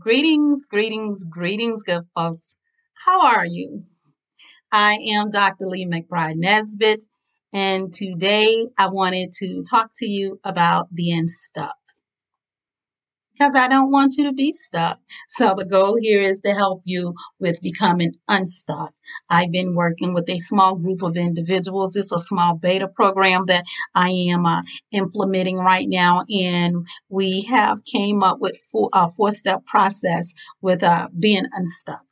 Greetings, greetings, greetings, good folks. How are you? I am Dr. Lee McBride Nesbitt, and today I wanted to talk to you about being stuck because I don't want you to be stuck. So the goal here is to help you with becoming unstuck. I've been working with a small group of individuals. It's a small beta program that I am uh, implementing right now, and we have came up with four, a four-step process with uh, being unstuck.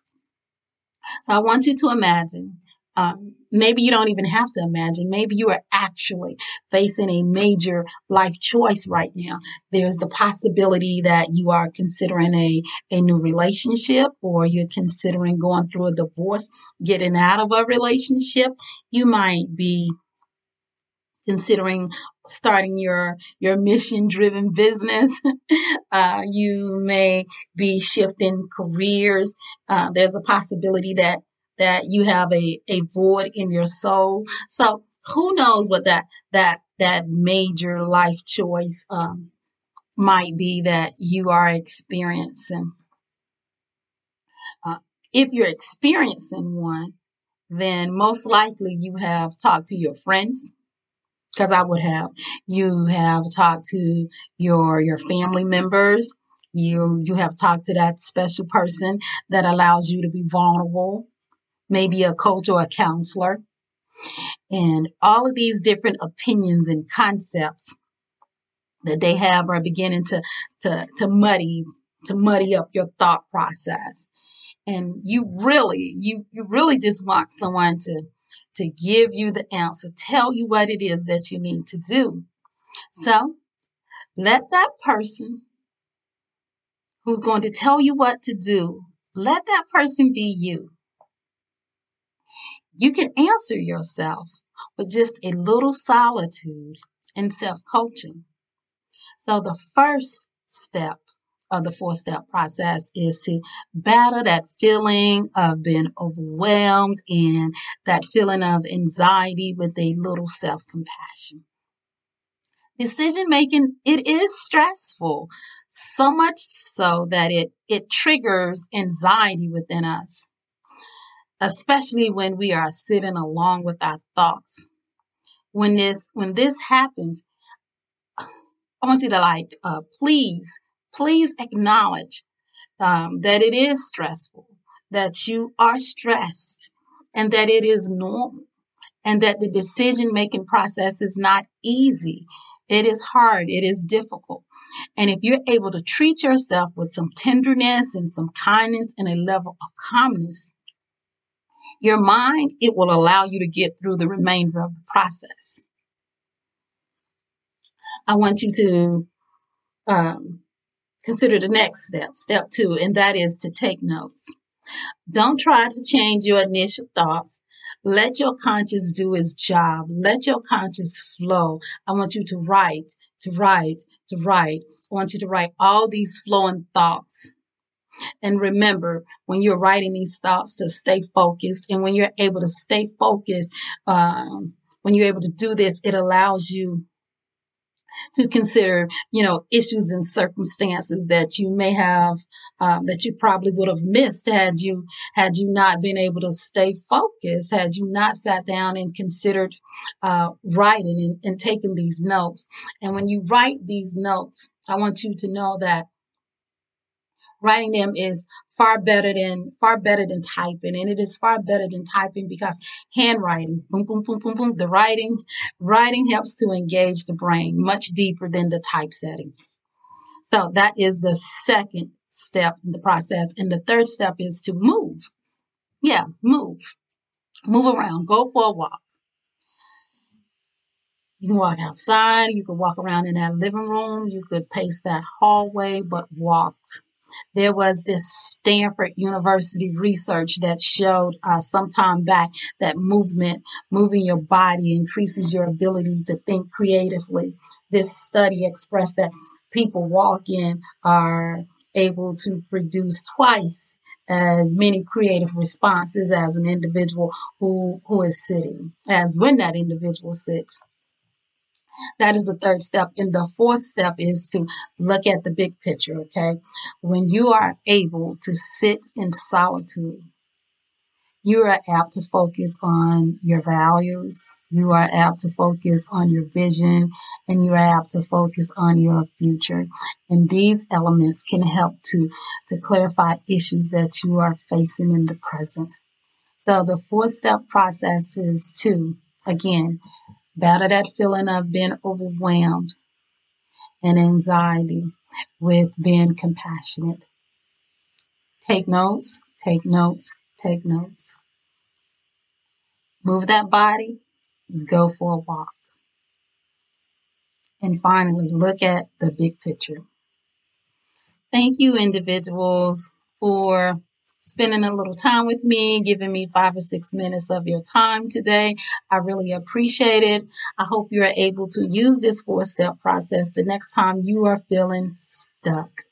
So I want you to imagine um, maybe you don't even have to imagine. Maybe you are actually facing a major life choice right now. There's the possibility that you are considering a, a new relationship or you're considering going through a divorce, getting out of a relationship. You might be considering starting your your mission driven business uh, you may be shifting careers uh, there's a possibility that that you have a, a void in your soul. So who knows what that that that major life choice um, might be that you are experiencing. Uh, if you're experiencing one, then most likely you have talked to your friends because I would have. You have talked to your your family members. You you have talked to that special person that allows you to be vulnerable maybe a coach or a counselor. And all of these different opinions and concepts that they have are beginning to, to, to muddy, to muddy up your thought process. And you really, you, you really just want someone to, to give you the answer, tell you what it is that you need to do. So let that person who's going to tell you what to do, let that person be you. You can answer yourself with just a little solitude and self coaching. So, the first step of the four step process is to battle that feeling of being overwhelmed and that feeling of anxiety with a little self compassion. Decision making, it is stressful, so much so that it, it triggers anxiety within us especially when we are sitting along with our thoughts. When this when this happens, I want you to like uh, please please acknowledge um, that it is stressful, that you are stressed, and that it is normal, and that the decision making process is not easy. It is hard. It is difficult. And if you're able to treat yourself with some tenderness and some kindness and a level of calmness, your mind, it will allow you to get through the remainder of the process. I want you to um, consider the next step, step two, and that is to take notes. Don't try to change your initial thoughts. Let your conscience do its job. Let your conscience flow. I want you to write, to write, to write. I want you to write all these flowing thoughts. And remember, when you're writing these thoughts, to stay focused. And when you're able to stay focused, um, when you're able to do this, it allows you to consider, you know, issues and circumstances that you may have, um, that you probably would have missed had you had you not been able to stay focused, had you not sat down and considered uh, writing and, and taking these notes. And when you write these notes, I want you to know that writing them is far better than far better than typing. And it is far better than typing because handwriting boom boom boom boom boom the writing writing helps to engage the brain much deeper than the typesetting so that is the second step in the process. And the third step is to move. Yeah move. Move around. Go for a walk. You can walk outside. You could walk around in that living room. You could pace that hallway but walk there was this Stanford University research that showed uh, some time back that movement, moving your body, increases your ability to think creatively. This study expressed that people walking are able to produce twice as many creative responses as an individual who who is sitting as when that individual sits That is the third step. And the fourth step is to look at the big picture, okay? When you are able to sit in solitude, you are apt to focus on your values, you are apt to focus on your vision, and you are apt to focus on your future. And these elements can help to, to clarify issues that you are facing in the present. So the four step process is to, again, battle that feeling of being overwhelmed and anxiety with being compassionate. Take notes, take notes, take notes. Move that body, go for a walk. And finally, look at the big picture. Thank you, individuals, for spending a little time with me, giving me five or six minutes of your time today. I really appreciate it. I hope you are able to use this four step process the next time you are feeling stuck.